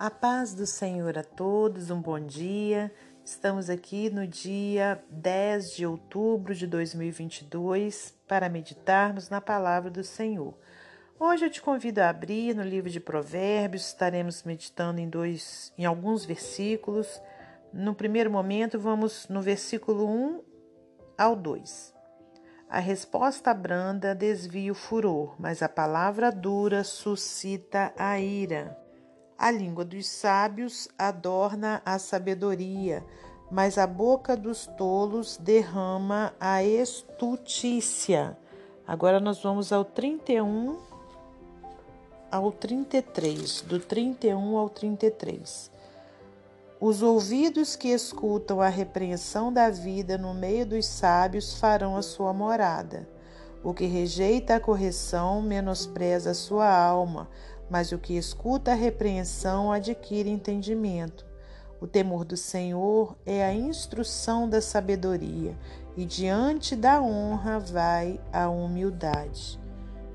A paz do Senhor a todos, um bom dia. Estamos aqui no dia 10 de outubro de 2022 para meditarmos na palavra do Senhor. Hoje eu te convido a abrir no livro de Provérbios, estaremos meditando em dois em alguns versículos. No primeiro momento, vamos no versículo 1 ao 2. A resposta branda desvia o furor, mas a palavra dura suscita a ira. A língua dos sábios adorna a sabedoria, mas a boca dos tolos derrama a estutícia. Agora nós vamos ao 31 ao 33, do 31 ao 33. Os ouvidos que escutam a repreensão da vida no meio dos sábios farão a sua morada. O que rejeita a correção menospreza a sua alma, mas o que escuta a repreensão adquire entendimento. O temor do Senhor é a instrução da sabedoria, e diante da honra vai a humildade.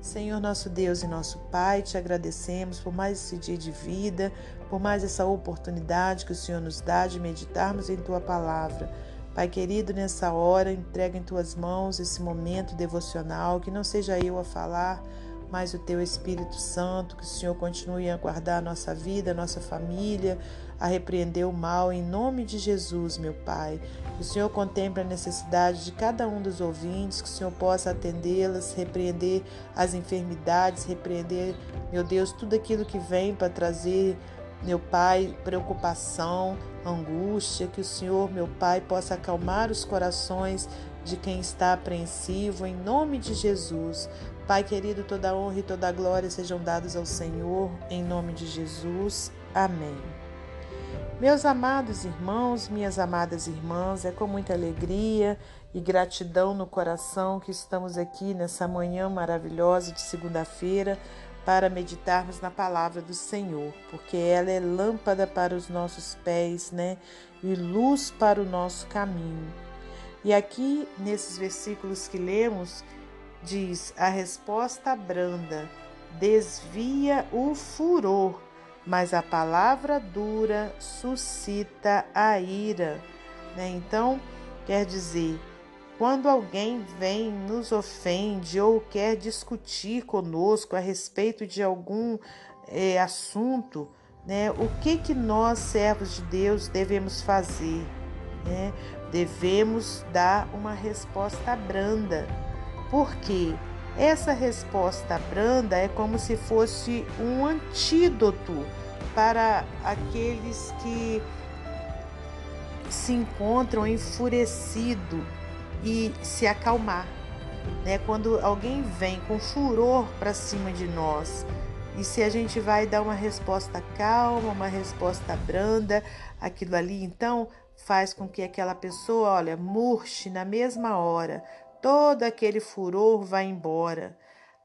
Senhor nosso Deus e nosso Pai, te agradecemos por mais esse dia de vida, por mais essa oportunidade que o Senhor nos dá de meditarmos em tua palavra. Pai querido, nessa hora, entrega em tuas mãos esse momento devocional, que não seja eu a falar, mas o teu Espírito Santo, que o Senhor continue a guardar a nossa vida, a nossa família, a repreender o mal em nome de Jesus, meu Pai. Que o Senhor contemple a necessidade de cada um dos ouvintes, que o Senhor possa atendê-las, repreender as enfermidades, repreender, meu Deus, tudo aquilo que vem para trazer meu Pai, preocupação, angústia, que o Senhor, meu Pai, possa acalmar os corações de quem está apreensivo, em nome de Jesus. Pai querido, toda honra e toda glória sejam dados ao Senhor, em nome de Jesus. Amém. Meus amados irmãos, minhas amadas irmãs, é com muita alegria e gratidão no coração que estamos aqui nessa manhã maravilhosa de segunda-feira para meditarmos na palavra do Senhor, porque ela é lâmpada para os nossos pés, né? E luz para o nosso caminho. E aqui nesses versículos que lemos, diz: a resposta branda desvia o furor, mas a palavra dura suscita a ira. Né? Então, quer dizer, quando alguém vem, nos ofende ou quer discutir conosco a respeito de algum é, assunto, né, o que, que nós, servos de Deus, devemos fazer? Né? Devemos dar uma resposta branda. Porque essa resposta branda é como se fosse um antídoto para aqueles que se encontram enfurecidos e se acalmar. Né? Quando alguém vem com furor para cima de nós, e se a gente vai dar uma resposta calma, uma resposta branda, aquilo ali então faz com que aquela pessoa, olha, murche na mesma hora, todo aquele furor vai embora.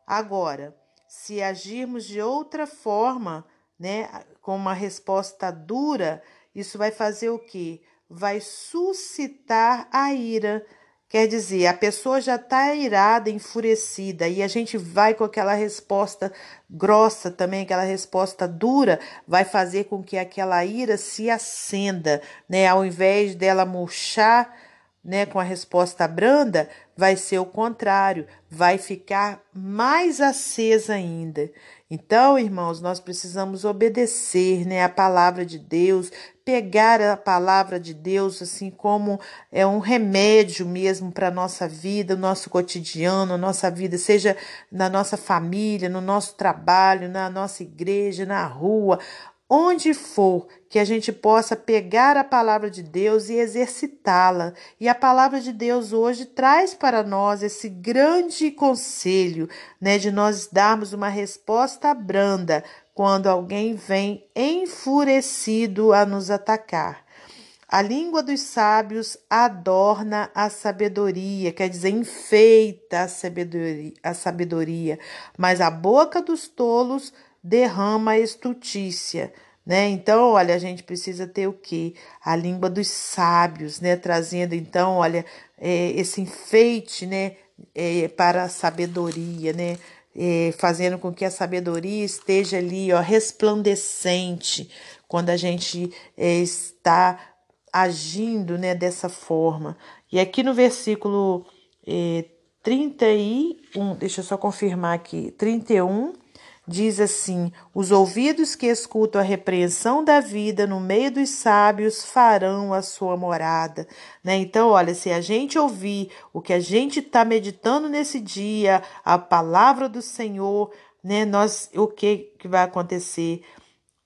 Agora, se agirmos de outra forma, né, com uma resposta dura, isso vai fazer o quê? Vai suscitar a ira Quer dizer, a pessoa já está irada, enfurecida, e a gente vai com aquela resposta grossa também, aquela resposta dura, vai fazer com que aquela ira se acenda, né? Ao invés dela murchar, né, com a resposta branda, vai ser o contrário, vai ficar mais acesa ainda. Então, irmãos, nós precisamos obedecer, né, a palavra de Deus, pegar a palavra de Deus assim como é um remédio mesmo para a nossa vida, nosso cotidiano, nossa vida, seja na nossa família, no nosso trabalho, na nossa igreja, na rua, onde for, que a gente possa pegar a palavra de Deus e exercitá-la. E a palavra de Deus hoje traz para nós esse grande conselho, né, de nós darmos uma resposta branda quando alguém vem enfurecido a nos atacar. A língua dos sábios adorna a sabedoria, quer dizer, enfeita a sabedoria, a sabedoria, mas a boca dos tolos derrama estutícia. Né? Então, olha, a gente precisa ter o que? A língua dos sábios, né? Trazendo, então, olha, é, esse enfeite, né? É, para a sabedoria, né? eh, fazendo com que a sabedoria esteja ali, ó, resplandecente, quando a gente eh, está agindo, né, dessa forma. E aqui no versículo eh, 31, deixa eu só confirmar aqui, 31, diz assim: Os ouvidos que escutam a repreensão da vida no meio dos sábios farão a sua morada. Né? Então, olha, se a gente ouvir o que a gente está meditando nesse dia, a palavra do Senhor, né? Nós, o que, que vai acontecer?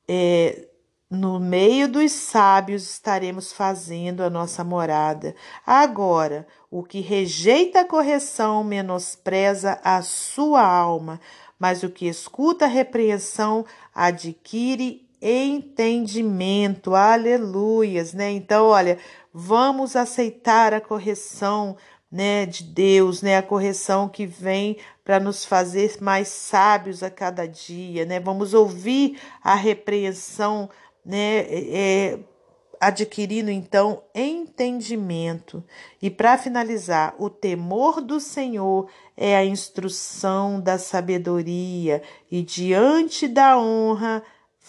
É, no meio dos sábios estaremos fazendo a nossa morada. Agora, o que rejeita a correção menospreza a sua alma, mas o que escuta a repreensão adquire entendimento. Aleluias, né? Então, olha, vamos aceitar a correção, né, de Deus, né, a correção que vem para nos fazer mais sábios a cada dia, né? Vamos ouvir a repreensão, né, é, adquirindo então entendimento. E para finalizar, o temor do Senhor é a instrução da sabedoria, e diante da honra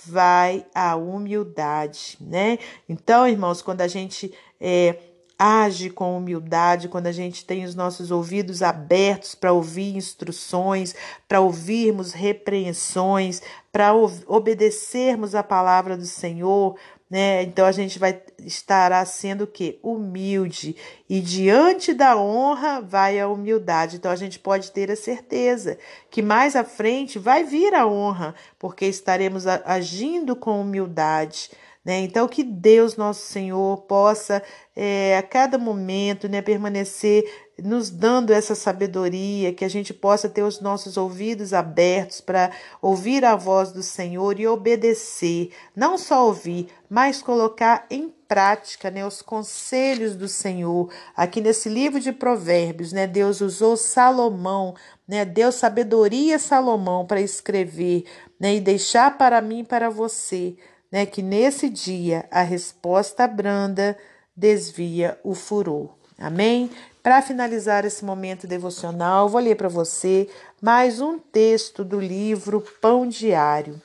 vai a humildade, né? Então, irmãos, quando a gente é, age com humildade, quando a gente tem os nossos ouvidos abertos para ouvir instruções, para ouvirmos repreensões, para obedecermos a palavra do Senhor, né? Então a gente vai estará sendo o que? Humilde. E diante da honra vai a humildade. Então a gente pode ter a certeza que mais à frente vai vir a honra, porque estaremos agindo com humildade. Né? Então, que Deus, nosso Senhor, possa é, a cada momento né, permanecer nos dando essa sabedoria, que a gente possa ter os nossos ouvidos abertos para ouvir a voz do Senhor e obedecer, não só ouvir, mas colocar em prática, né, os conselhos do Senhor. Aqui nesse livro de Provérbios, né, Deus usou Salomão, né, deu sabedoria a Salomão para escrever, né, e deixar para mim e para você, né, que nesse dia a resposta branda desvia o furor. Amém? Para finalizar esse momento devocional, vou ler para você mais um texto do livro Pão Diário.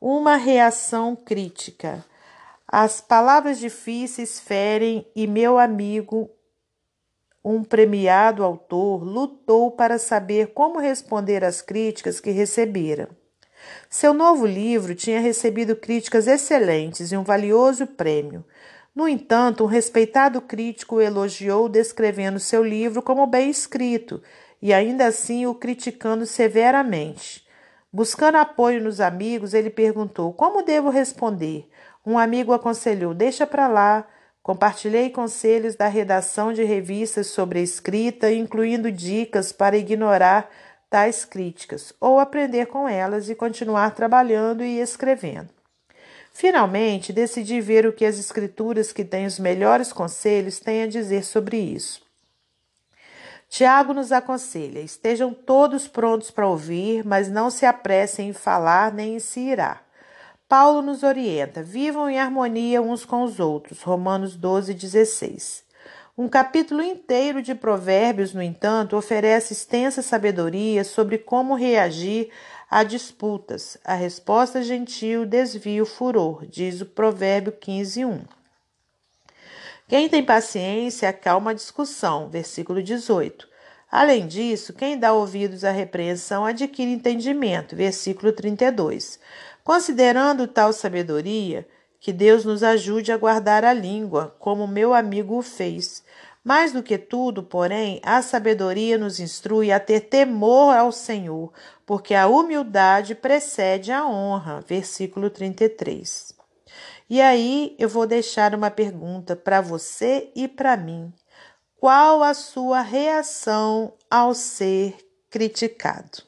Uma reação crítica. As palavras difíceis ferem e meu amigo, um premiado autor, lutou para saber como responder às críticas que recebera. Seu novo livro tinha recebido críticas excelentes e um valioso prêmio. No entanto, um respeitado crítico o elogiou, descrevendo seu livro como bem escrito e ainda assim o criticando severamente. Buscando apoio nos amigos, ele perguntou: Como devo responder? Um amigo aconselhou: Deixa para lá. Compartilhei conselhos da redação de revistas sobre a escrita, incluindo dicas para ignorar tais críticas ou aprender com elas e continuar trabalhando e escrevendo. Finalmente, decidi ver o que as escrituras que têm os melhores conselhos têm a dizer sobre isso. Tiago nos aconselha: estejam todos prontos para ouvir, mas não se apressem em falar nem em se irar. Paulo nos orienta: vivam em harmonia uns com os outros. Romanos 12, 16. Um capítulo inteiro de Provérbios, no entanto, oferece extensa sabedoria sobre como reagir a disputas. A resposta gentil desvia o furor, diz o provérbio 15, 1. Quem tem paciência acalma a discussão, versículo 18. Além disso, quem dá ouvidos à repreensão adquire entendimento, versículo 32. Considerando tal sabedoria, que Deus nos ajude a guardar a língua, como meu amigo o fez. Mais do que tudo, porém, a sabedoria nos instrui a ter temor ao Senhor, porque a humildade precede a honra. Versículo 33. E aí eu vou deixar uma pergunta para você e para mim. Qual a sua reação ao ser criticado?